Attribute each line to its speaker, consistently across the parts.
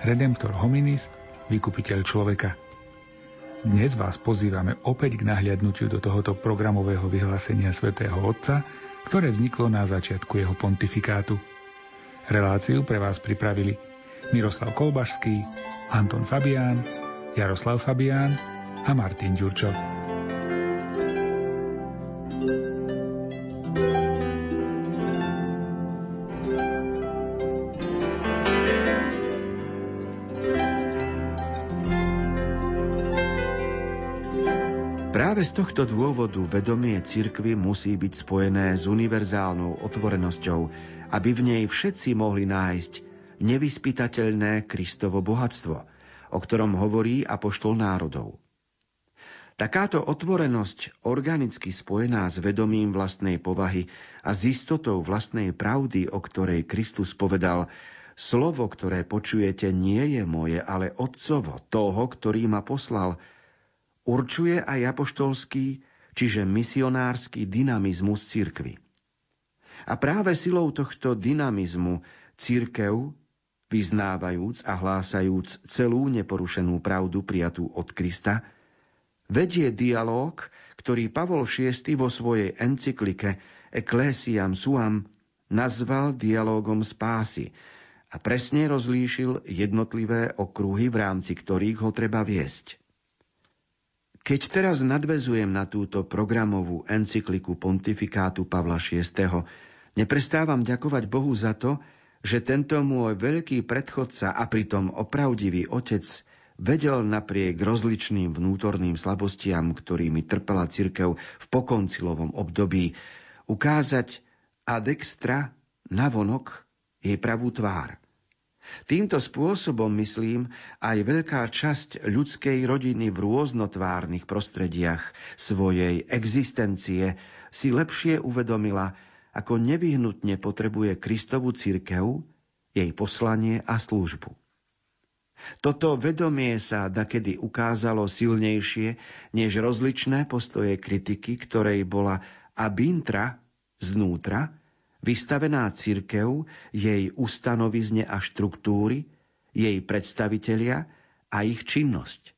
Speaker 1: Redemptor hominis, vykupiteľ človeka. Dnes vás pozývame opäť k nahliadnutiu do tohoto programového vyhlásenia svätého Otca, ktoré vzniklo na začiatku jeho pontifikátu. Reláciu pre vás pripravili Miroslav Kolbašský, Anton Fabián, Jaroslav Fabián a Martin Ďurčo.
Speaker 2: Tohto dôvodu vedomie cirkvy musí byť spojené s univerzálnou otvorenosťou, aby v nej všetci mohli nájsť nevyspytateľné Kristovo bohatstvo, o ktorom hovorí apoštol národov. Takáto otvorenosť, organicky spojená s vedomím vlastnej povahy a s istotou vlastnej pravdy, o ktorej Kristus povedal, slovo, ktoré počujete, nie je moje, ale Otcovo, toho, ktorý ma poslal – určuje aj apoštolský, čiže misionársky dynamizmus cirkvy. A práve silou tohto dynamizmu církev, vyznávajúc a hlásajúc celú neporušenú pravdu prijatú od Krista, vedie dialog, ktorý Pavol VI vo svojej encyklike Ecclesiam Suam nazval dialogom spásy a presne rozlíšil jednotlivé okruhy, v rámci ktorých ho treba viesť. Keď teraz nadvezujem na túto programovú encykliku pontifikátu Pavla VI, neprestávam ďakovať Bohu za to, že tento môj veľký predchodca a pritom opravdivý otec vedel napriek rozličným vnútorným slabostiam, ktorými trpela cirkev v pokoncilovom období, ukázať ad extra navonok jej pravú tvár. Týmto spôsobom, myslím, aj veľká časť ľudskej rodiny v rôznotvárnych prostrediach svojej existencie si lepšie uvedomila, ako nevyhnutne potrebuje Kristovu cirkev, jej poslanie a službu. Toto vedomie sa dakedy ukázalo silnejšie než rozličné postoje kritiky, ktorej bola abintra znútra vystavená cirkev, jej ustanovizne a štruktúry, jej predstavitelia a ich činnosť.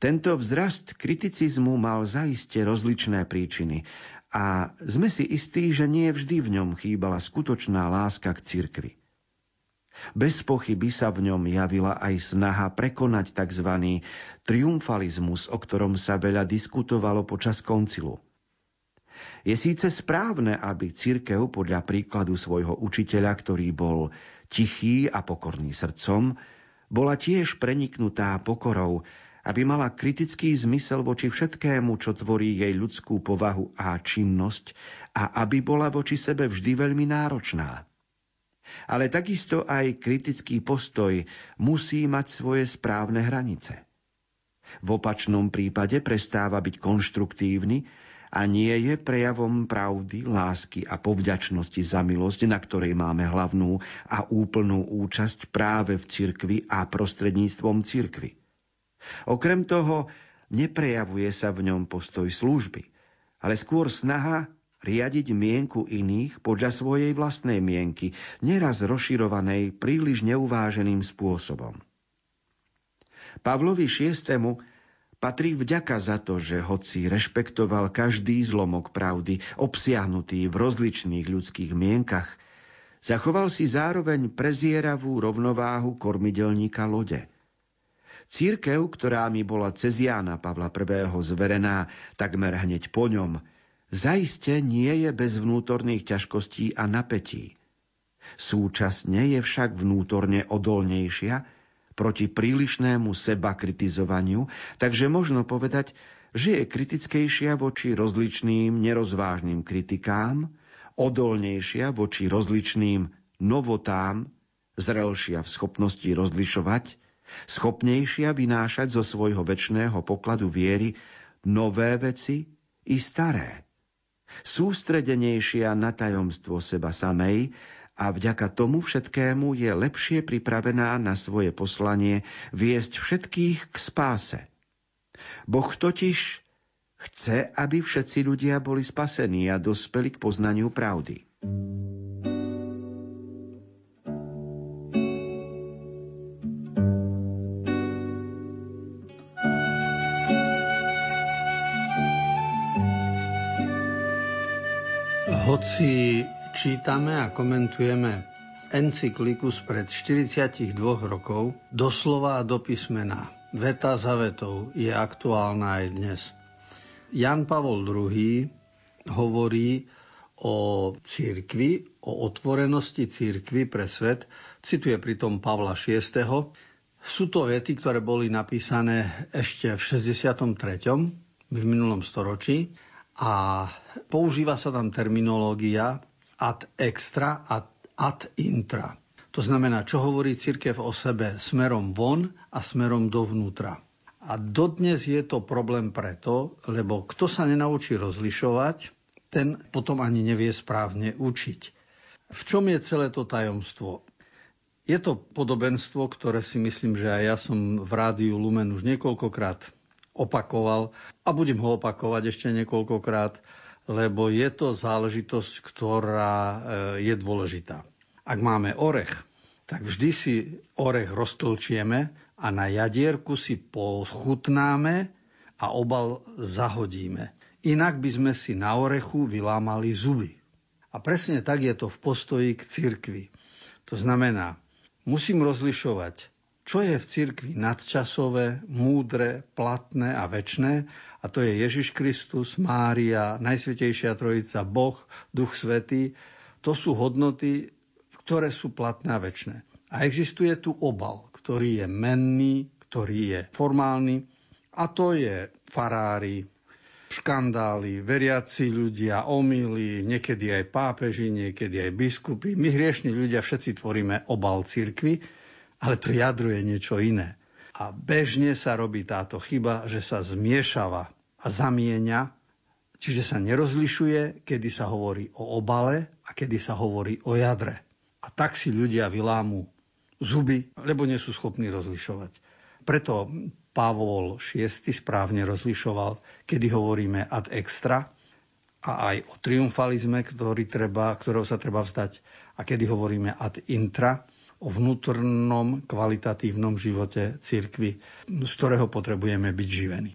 Speaker 2: Tento vzrast kriticizmu mal zaiste rozličné príčiny a sme si istí, že nie vždy v ňom chýbala skutočná láska k cirkvi. Bez pochyby sa v ňom javila aj snaha prekonať tzv. triumfalizmus, o ktorom sa veľa diskutovalo počas koncilu. Je síce správne, aby cirkev podľa príkladu svojho učiteľa, ktorý bol tichý a pokorný srdcom, bola tiež preniknutá pokorou, aby mala kritický zmysel voči všetkému, čo tvorí jej ľudskú povahu a činnosť a aby bola voči sebe vždy veľmi náročná. Ale takisto aj kritický postoj musí mať svoje správne hranice. V opačnom prípade prestáva byť konštruktívny a nie je prejavom pravdy, lásky a povďačnosti za milosť, na ktorej máme hlavnú a úplnú účasť práve v cirkvi a prostredníctvom cirkvi. Okrem toho, neprejavuje sa v ňom postoj služby, ale skôr snaha riadiť mienku iných podľa svojej vlastnej mienky, neraz rozširovanej príliš neuváženým spôsobom. Pavlovi VI Patrí vďaka za to, že hoci rešpektoval každý zlomok pravdy, obsiahnutý v rozličných ľudských mienkach, zachoval si zároveň prezieravú rovnováhu kormidelníka lode. Církev, ktorá mi bola cez Jána Pavla I. zverená takmer hneď po ňom, zaiste nie je bez vnútorných ťažkostí a napätí. Súčasne je však vnútorne odolnejšia, proti prílišnému seba kritizovaniu, takže možno povedať, že je kritickejšia voči rozličným nerozvážnym kritikám, odolnejšia voči rozličným novotám, zrelšia v schopnosti rozlišovať, schopnejšia vynášať zo svojho väčšného pokladu viery nové veci i staré. Sústredenejšia na tajomstvo seba samej a vďaka tomu všetkému je lepšie pripravená na svoje poslanie viesť všetkých k spáse. Boh totiž chce, aby všetci ľudia boli spasení a dospeli k poznaniu pravdy.
Speaker 3: Hoci čítame a komentujeme encykliku spred 42 rokov, doslova a do písmena, veta za vetou, je aktuálna aj dnes. Jan Pavol II hovorí o církvi, o otvorenosti církvy pre svet, cituje pritom Pavla VI. Sú to vety, ktoré boli napísané ešte v 63. v minulom storočí a používa sa tam terminológia ad extra a ad intra. To znamená, čo hovorí církev o sebe smerom von a smerom dovnútra. A dodnes je to problém preto, lebo kto sa nenaučí rozlišovať, ten potom ani nevie správne učiť. V čom je celé to tajomstvo? Je to podobenstvo, ktoré si myslím, že aj ja som v rádiu Lumen už niekoľkokrát opakoval a budem ho opakovať ešte niekoľkokrát, lebo je to záležitosť, ktorá e, je dôležitá. Ak máme orech, tak vždy si orech roztlčieme a na jadierku si pochutnáme a obal zahodíme. Inak by sme si na orechu vylámali zuby. A presne tak je to v postoji k cirkvi. To znamená, musím rozlišovať, čo je v cirkvi nadčasové, múdre, platné a väčné, a to je Ježiš Kristus, Mária, Najsvetejšia Trojica, Boh, Duch Svetý. To sú hodnoty, ktoré sú platné a väčšie. A existuje tu obal, ktorý je menný, ktorý je formálny, a to je farári, škandály, veriaci ľudia, omily, niekedy aj pápeži, niekedy aj biskupy. My hriešni ľudia všetci tvoríme obal cirkvy, ale to jadro je niečo iné. A bežne sa robí táto chyba, že sa zmiešava a zamieňa, čiže sa nerozlišuje, kedy sa hovorí o obale a kedy sa hovorí o jadre. A tak si ľudia vylámu zuby, lebo nie sú schopní rozlišovať. Preto Pavol VI správne rozlišoval, kedy hovoríme ad extra a aj o triumfalizme, ktorý treba, ktorého sa treba vzdať a kedy hovoríme ad intra, o vnútornom kvalitatívnom živote cirkvy, z ktorého potrebujeme byť živení.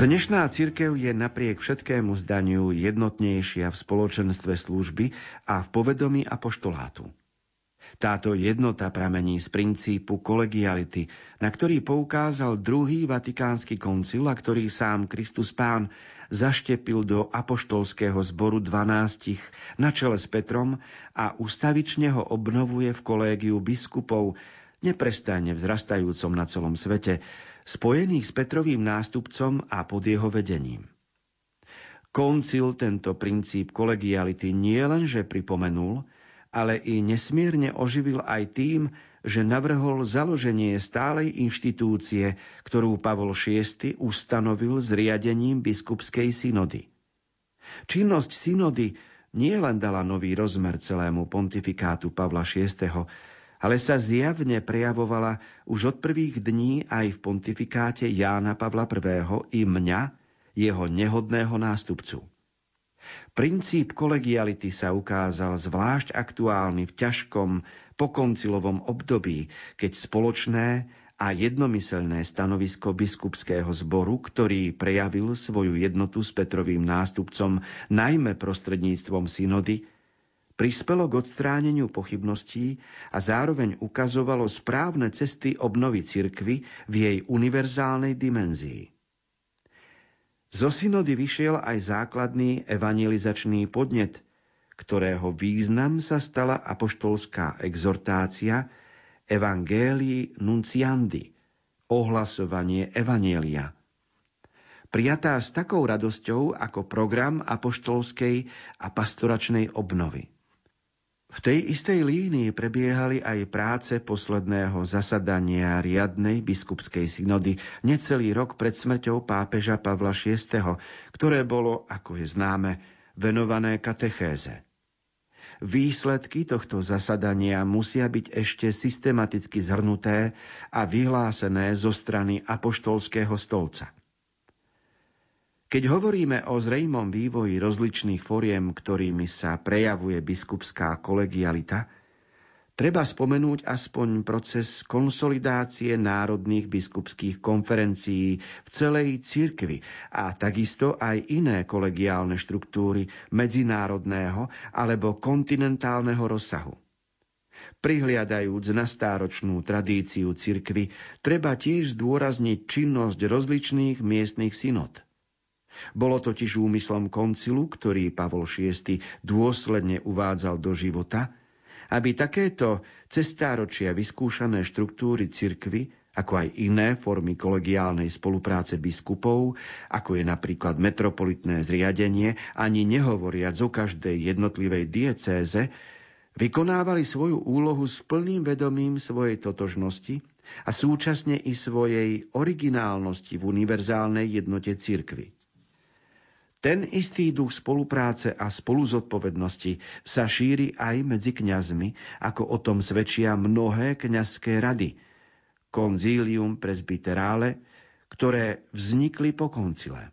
Speaker 2: Dnešná cirkev je napriek všetkému zdaniu jednotnejšia v spoločenstve služby a v povedomí apoštolátu. Táto jednota pramení z princípu kolegiality, na ktorý poukázal druhý vatikánsky koncil a ktorý sám Kristus Pán zaštepil do apoštolského zboru dvanástich na čele s Petrom a ustavične ho obnovuje v kolégiu biskupov, neprestajne vzrastajúcom na celom svete, spojených s Petrovým nástupcom a pod jeho vedením. Koncil tento princíp kolegiality nie lenže pripomenul, ale i nesmierne oživil aj tým, že navrhol založenie stálej inštitúcie, ktorú Pavol VI ustanovil zriadením biskupskej synody. Činnosť synody nie len dala nový rozmer celému pontifikátu Pavla VI, ale sa zjavne prejavovala už od prvých dní aj v pontifikáte Jána Pavla I. i mňa, jeho nehodného nástupcu. Princíp kolegiality sa ukázal zvlášť aktuálny v ťažkom pokoncilovom období, keď spoločné a jednomyselné stanovisko biskupského zboru, ktorý prejavil svoju jednotu s Petrovým nástupcom najmä prostredníctvom synody, prispelo k odstráneniu pochybností a zároveň ukazovalo správne cesty obnovy cirkvy v jej univerzálnej dimenzii. Zo synody vyšiel aj základný evangelizačný podnet, ktorého význam sa stala apoštolská exhortácia Evangelii Nunciandi, ohlasovanie Evanielia, prijatá s takou radosťou ako program apoštolskej a pastoračnej obnovy. V tej istej línii prebiehali aj práce posledného zasadania riadnej biskupskej synody necelý rok pred smrťou pápeža Pavla VI, ktoré bolo, ako je známe, venované katechéze. Výsledky tohto zasadania musia byť ešte systematicky zhrnuté a vyhlásené zo strany apoštolského stolca. Keď hovoríme o zrejmom vývoji rozličných foriem, ktorými sa prejavuje biskupská kolegialita, treba spomenúť aspoň proces konsolidácie národných biskupských konferencií v celej cirkvi a takisto aj iné kolegiálne štruktúry medzinárodného alebo kontinentálneho rozsahu. Prihliadajúc na stáročnú tradíciu cirkvy, treba tiež zdôrazniť činnosť rozličných miestnych synod – bolo totiž úmyslom koncilu, ktorý Pavol VI dôsledne uvádzal do života, aby takéto cestáročia vyskúšané štruktúry cirkvy, ako aj iné formy kolegiálnej spolupráce biskupov, ako je napríklad metropolitné zriadenie, ani nehovoriac o každej jednotlivej diecéze, vykonávali svoju úlohu s plným vedomím svojej totožnosti a súčasne i svojej originálnosti v univerzálnej jednote cirkvy. Ten istý duch spolupráce a spoluzodpovednosti sa šíri aj medzi kňazmi, ako o tom svedčia mnohé kňazské rady, konzílium presbyterále, ktoré vznikli po koncile.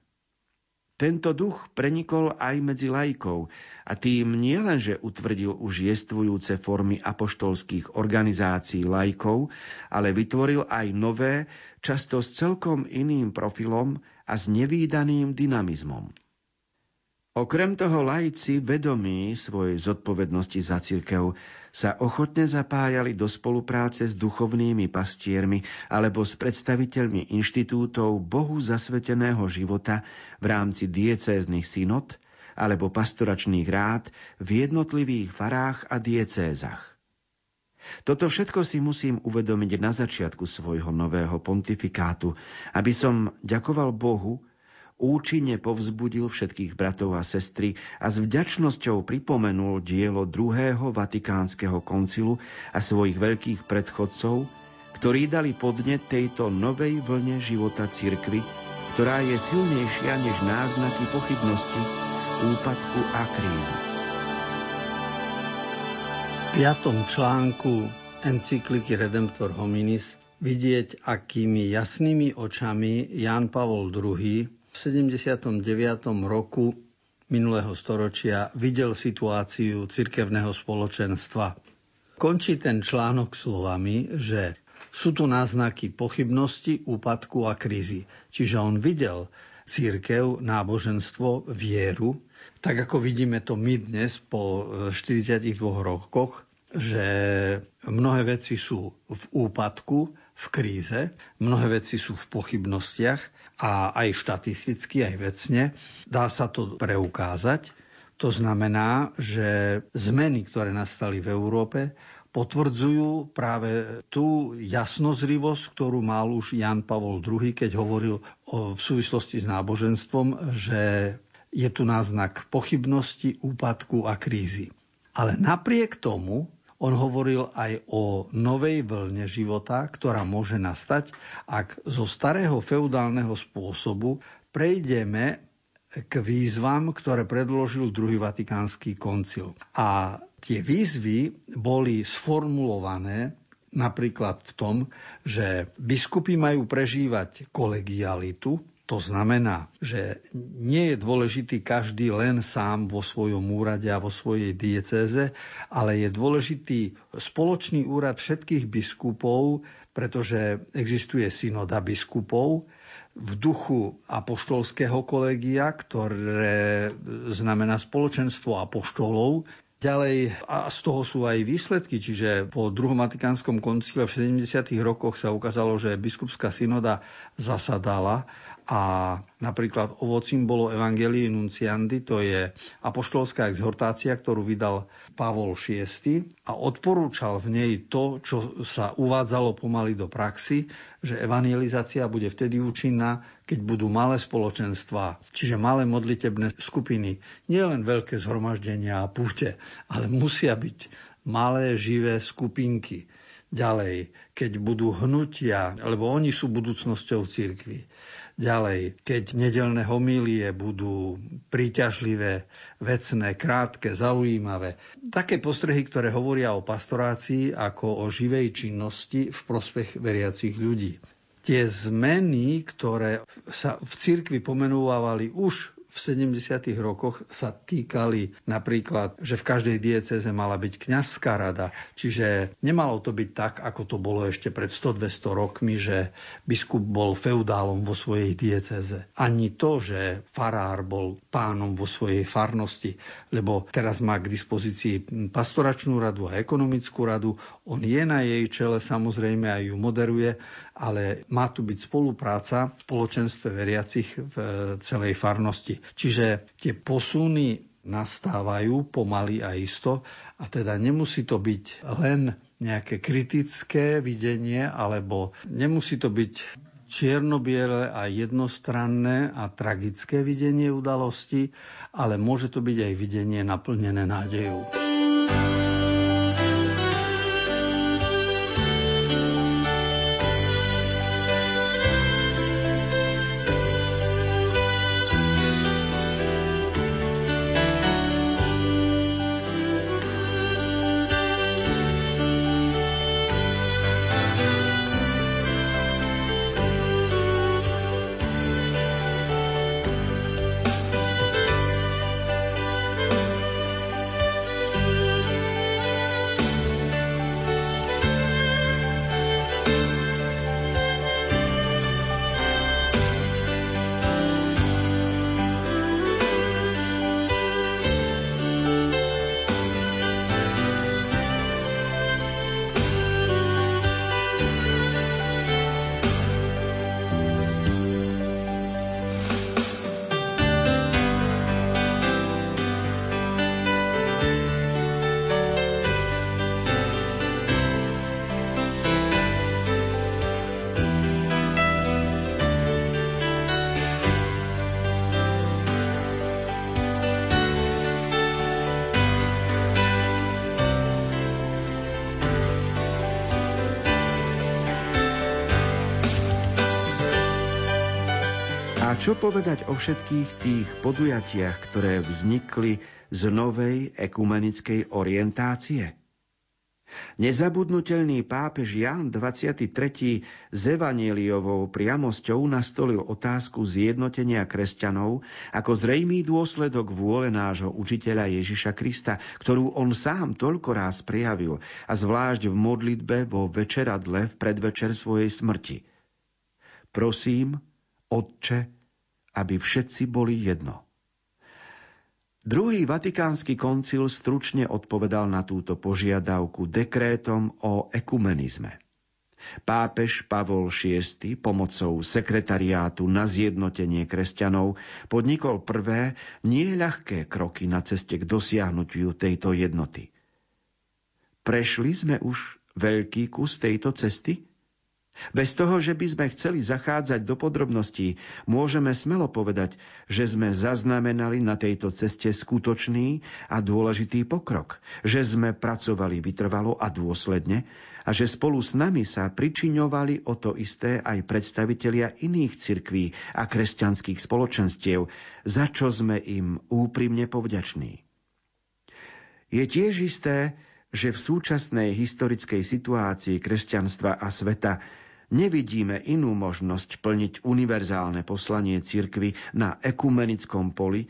Speaker 2: Tento duch prenikol aj medzi lajkov a tým nielenže utvrdil už jestvujúce formy apoštolských organizácií lajkov, ale vytvoril aj nové, často s celkom iným profilom a s nevýdaným dynamizmom. Okrem toho lajci, vedomí svojej zodpovednosti za cirkev, sa ochotne zapájali do spolupráce s duchovnými pastiermi alebo s predstaviteľmi inštitútov Bohu zasveteného života v rámci diecéznych synod alebo pastoračných rád v jednotlivých farách a diecézach. Toto všetko si musím uvedomiť na začiatku svojho nového pontifikátu, aby som ďakoval Bohu, účinne povzbudil všetkých bratov a sestry a s vďačnosťou pripomenul dielo druhého vatikánskeho koncilu a svojich veľkých predchodcov, ktorí dali podnet tejto novej vlne života cirkvy, ktorá je silnejšia než náznaky pochybnosti, úpadku a krízy.
Speaker 3: V piatom článku encykliky Redemptor Hominis vidieť, akými jasnými očami Jan Pavol II 79. roku minulého storočia videl situáciu cirkevného spoločenstva. Končí ten článok slovami, že sú tu náznaky pochybnosti, úpadku a krízy. Čiže on videl církev, náboženstvo, vieru, tak ako vidíme to my dnes po 42 rokoch, že mnohé veci sú v úpadku, v kríze, mnohé veci sú v pochybnostiach a aj štatisticky, aj vecne. Dá sa to preukázať. To znamená, že zmeny, ktoré nastali v Európe, potvrdzujú práve tú jasnozrivosť, ktorú mal už Jan Pavol II, keď hovoril o, v súvislosti s náboženstvom, že je tu náznak pochybnosti, úpadku a krízy. Ale napriek tomu on hovoril aj o novej vlne života, ktorá môže nastať, ak zo starého feudálneho spôsobu prejdeme k výzvam, ktoré predložil druhý vatikánsky koncil. A tie výzvy boli sformulované napríklad v tom, že biskupy majú prežívať kolegialitu, to znamená, že nie je dôležitý každý len sám vo svojom úrade a vo svojej diecéze, ale je dôležitý spoločný úrad všetkých biskupov, pretože existuje synoda biskupov v duchu apoštolského kolegia, ktoré znamená spoločenstvo apoštolov, Ďalej, a z toho sú aj výsledky, čiže po druhom Vatikánskom koncile v 70. rokoch sa ukázalo, že biskupská synoda zasadala a napríklad ovocím bolo Evangelii Nunciandi, to je apoštolská exhortácia, ktorú vydal Pavol VI a odporúčal v nej to, čo sa uvádzalo pomaly do praxi, že evangelizácia bude vtedy účinná, keď budú malé spoločenstva, čiže malé modlitebné skupiny, nie len veľké zhromaždenia a púte, ale musia byť malé živé skupinky. Ďalej, keď budú hnutia, lebo oni sú budúcnosťou cirkvi Ďalej, keď nedelné homílie budú príťažlivé, vecné, krátke, zaujímavé. Také postrehy, ktoré hovoria o pastorácii ako o živej činnosti v prospech veriacich ľudí. Tie zmeny, ktoré sa v cirkvi pomenúvali už v 70. rokoch sa týkali napríklad, že v každej dieceze mala byť kňazská rada. Čiže nemalo to byť tak, ako to bolo ešte pred 100-200 rokmi, že biskup bol feudálom vo svojej dieceze. Ani to, že farár bol pánom vo svojej farnosti, lebo teraz má k dispozícii pastoračnú radu a ekonomickú radu. On je na jej čele, samozrejme aj ju moderuje, ale má tu byť spolupráca v spoločenstve veriacich v celej farnosti. Čiže tie posuny nastávajú pomaly a isto a teda nemusí to byť len nejaké kritické videnie alebo nemusí to byť čierno-biele a jednostranné a tragické videnie udalosti, ale môže to byť aj videnie naplnené nádejou.
Speaker 2: Čo povedať o všetkých tých podujatiach, ktoré vznikli z novej ekumenickej orientácie? Nezabudnutelný pápež Jan 23. z Evanieliovou priamosťou nastolil otázku zjednotenia kresťanov ako zrejmý dôsledok vôle nášho učiteľa Ježiša Krista, ktorú on sám toľko raz prijavil a zvlášť v modlitbe vo večeradle v predvečer svojej smrti. Prosím, Otče, aby všetci boli jedno. Druhý vatikánsky koncil stručne odpovedal na túto požiadavku dekrétom o ekumenizme. Pápež Pavol VI pomocou sekretariátu na zjednotenie kresťanov podnikol prvé, nie ľahké kroky na ceste k dosiahnutiu tejto jednoty. Prešli sme už veľký kus tejto cesty? Bez toho, že by sme chceli zachádzať do podrobností, môžeme smelo povedať, že sme zaznamenali na tejto ceste skutočný a dôležitý pokrok, že sme pracovali vytrvalo a dôsledne a že spolu s nami sa pričiňovali o to isté aj predstavitelia iných cirkví a kresťanských spoločenstiev, za čo sme im úprimne povďační. Je tiež isté, že v súčasnej historickej situácii kresťanstva a sveta nevidíme inú možnosť plniť univerzálne poslanie cirkvy na ekumenickom poli,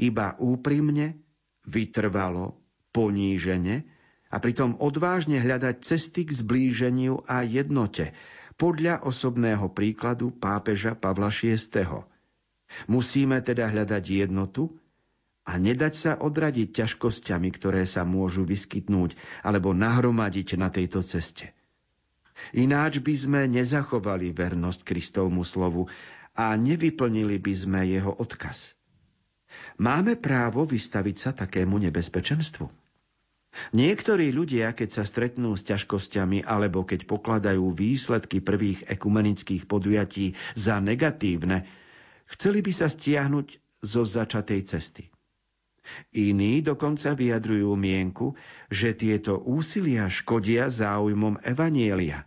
Speaker 2: iba úprimne, vytrvalo, ponížene a pritom odvážne hľadať cesty k zblíženiu a jednote podľa osobného príkladu pápeža Pavla VI. Musíme teda hľadať jednotu a nedať sa odradiť ťažkosťami, ktoré sa môžu vyskytnúť alebo nahromadiť na tejto ceste. Ináč by sme nezachovali vernosť Kristovmu slovu a nevyplnili by sme jeho odkaz. Máme právo vystaviť sa takému nebezpečenstvu. Niektorí ľudia, keď sa stretnú s ťažkosťami alebo keď pokladajú výsledky prvých ekumenických podujatí za negatívne, chceli by sa stiahnuť zo začatej cesty. Iní dokonca vyjadrujú mienku, že tieto úsilia škodia záujmom Evanielia,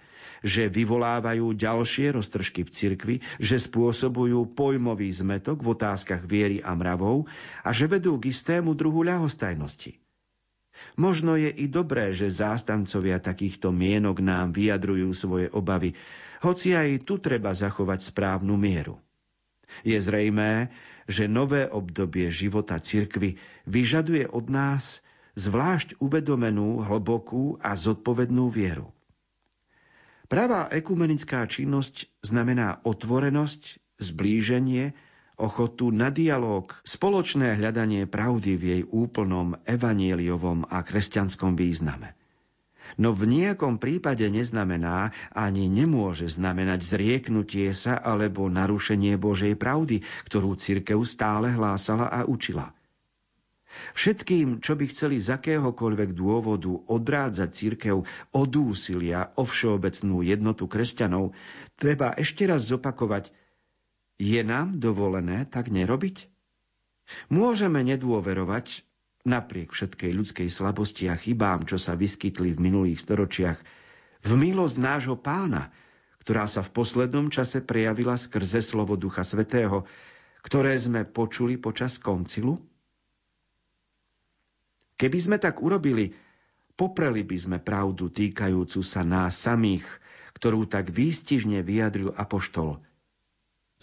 Speaker 2: že vyvolávajú ďalšie roztržky v cirkvi, že spôsobujú pojmový zmetok v otázkach viery a mravov a že vedú k istému druhu ľahostajnosti. Možno je i dobré, že zástancovia takýchto mienok nám vyjadrujú svoje obavy, hoci aj tu treba zachovať správnu mieru. Je zrejmé, že nové obdobie života cirkvy vyžaduje od nás zvlášť uvedomenú, hlbokú a zodpovednú vieru. Pravá ekumenická činnosť znamená otvorenosť, zblíženie, ochotu na dialog, spoločné hľadanie pravdy v jej úplnom evanieliovom a kresťanskom význame no v nejakom prípade neznamená ani nemôže znamenať zrieknutie sa alebo narušenie Božej pravdy, ktorú cirkev stále hlásala a učila. Všetkým, čo by chceli z akéhokoľvek dôvodu odrádzať církev od úsilia o všeobecnú jednotu kresťanov, treba ešte raz zopakovať, je nám dovolené tak nerobiť? Môžeme nedôverovať, napriek všetkej ľudskej slabosti a chybám, čo sa vyskytli v minulých storočiach, v milosť nášho pána, ktorá sa v poslednom čase prejavila skrze slovo Ducha Svetého, ktoré sme počuli počas koncilu? Keby sme tak urobili, popreli by sme pravdu týkajúcu sa nás samých, ktorú tak výstižne vyjadril Apoštol.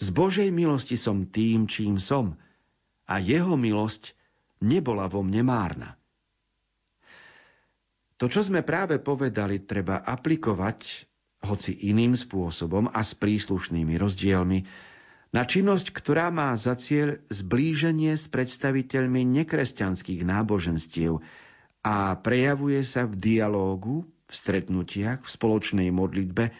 Speaker 2: Z Božej milosti som tým, čím som, a jeho milosť nebola vo mne márna. To, čo sme práve povedali, treba aplikovať, hoci iným spôsobom a s príslušnými rozdielmi, na činnosť, ktorá má za cieľ zblíženie s predstaviteľmi nekresťanských náboženstiev a prejavuje sa v dialógu, v stretnutiach, v spoločnej modlitbe,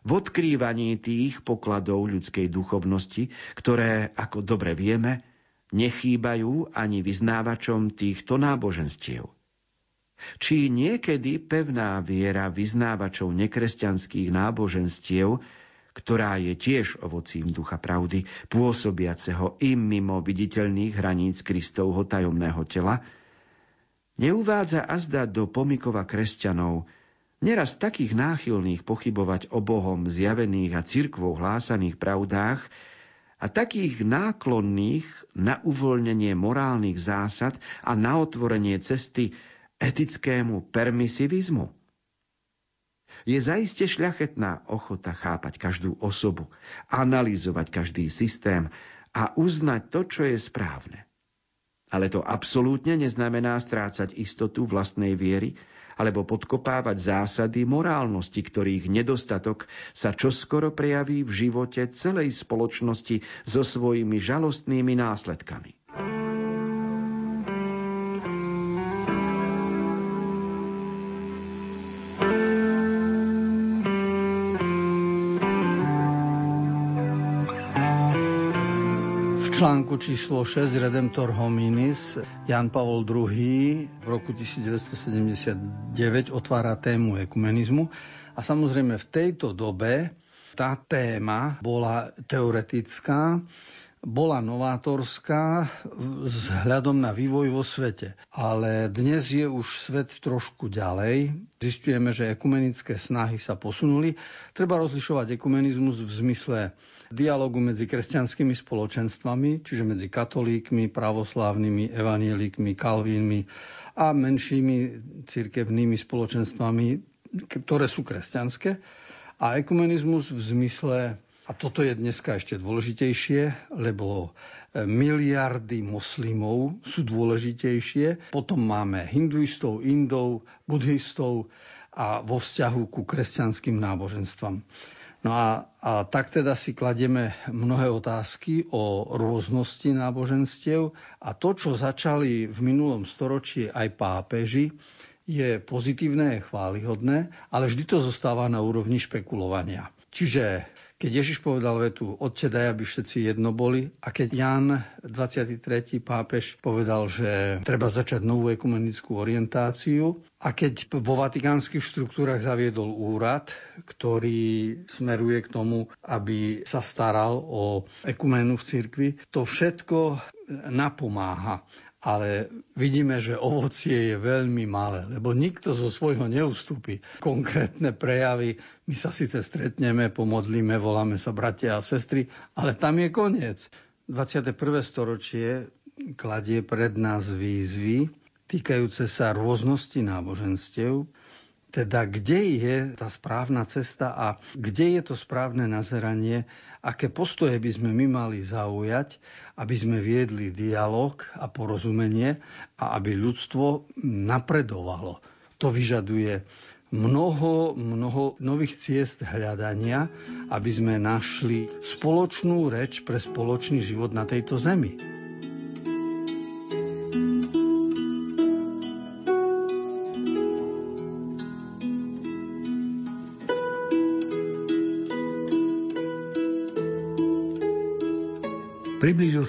Speaker 2: v odkrývaní tých pokladov ľudskej duchovnosti, ktoré, ako dobre vieme, nechýbajú ani vyznávačom týchto náboženstiev. Či niekedy pevná viera vyznávačov nekresťanských náboženstiev, ktorá je tiež ovocím ducha pravdy, pôsobiaceho im mimo viditeľných hraníc Kristovho tajomného tela, neuvádza azda do pomikova kresťanov, neraz takých náchylných pochybovať o Bohom zjavených a cirkvou hlásaných pravdách, a takých náklonných na uvoľnenie morálnych zásad a na otvorenie cesty etickému permisivizmu. Je zaiste šľachetná ochota chápať každú osobu, analyzovať každý systém a uznať to, čo je správne. Ale to absolútne neznamená strácať istotu vlastnej viery alebo podkopávať zásady morálnosti, ktorých nedostatok sa čoskoro prejaví v živote celej spoločnosti so svojimi žalostnými následkami.
Speaker 3: Článku číslo 6 Redemptor hominis Jan Pavol II v roku 1979 otvára tému ekumenizmu a samozrejme v tejto dobe tá téma bola teoretická, bola novátorská vzhľadom na vývoj vo svete. Ale dnes je už svet trošku ďalej. Zistujeme, že ekumenické snahy sa posunuli. Treba rozlišovať ekumenizmus v zmysle dialogu medzi kresťanskými spoločenstvami, čiže medzi katolíkmi, pravoslávnymi, evanielikmi, kalvínmi a menšími cirkevnými spoločenstvami, ktoré sú kresťanské. A ekumenizmus v zmysle a toto je dneska ešte dôležitejšie, lebo e, miliardy moslimov sú dôležitejšie. Potom máme hinduistov, indov, buddhistov a vo vzťahu ku kresťanským náboženstvám. No a, a tak teda si kladieme mnohé otázky o rôznosti náboženstiev a to, čo začali v minulom storočí aj pápeži, je pozitívne, je chválihodné, ale vždy to zostáva na úrovni špekulovania. Čiže keď Ježiš povedal vetu, Otče daj, aby všetci jedno boli, a keď Jan 23. pápež povedal, že treba začať novú ekumenickú orientáciu, a keď vo vatikánskych štruktúrach zaviedol úrad, ktorý smeruje k tomu, aby sa staral o ekumenu v cirkvi, to všetko napomáha ale vidíme, že ovocie je veľmi malé, lebo nikto zo svojho neustúpi. Konkrétne prejavy, my sa síce stretneme, pomodlíme, voláme sa bratia a sestry, ale tam je koniec. 21. storočie kladie pred nás výzvy týkajúce sa rôznosti náboženstiev, teda kde je tá správna cesta a kde je to správne nazeranie, aké postoje by sme my mali zaujať, aby sme viedli dialog a porozumenie a aby ľudstvo napredovalo. To vyžaduje mnoho, mnoho nových ciest hľadania, aby sme našli spoločnú reč pre spoločný život na tejto zemi.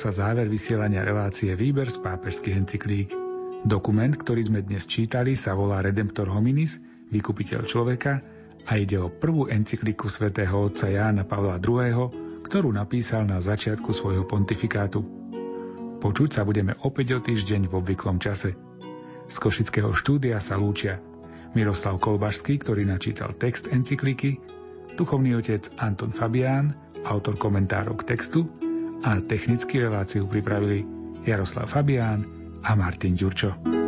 Speaker 1: Sa záver vysielania relácie Výber z pápežských encyklík. Dokument, ktorý sme dnes čítali, sa volá Redemptor hominis, vykupiteľ človeka a ide o prvú encykliku svätého otca Jána Pavla II., ktorú napísal na začiatku svojho pontifikátu. Počuť sa budeme opäť o týždeň v obvyklom čase. Z Košického štúdia sa lúčia Miroslav Kolbašský, ktorý načítal text encykliky, duchovný otec Anton Fabián, autor komentárov k textu a technicky reláciu pripravili Jaroslav Fabián a Martin Ďurčo.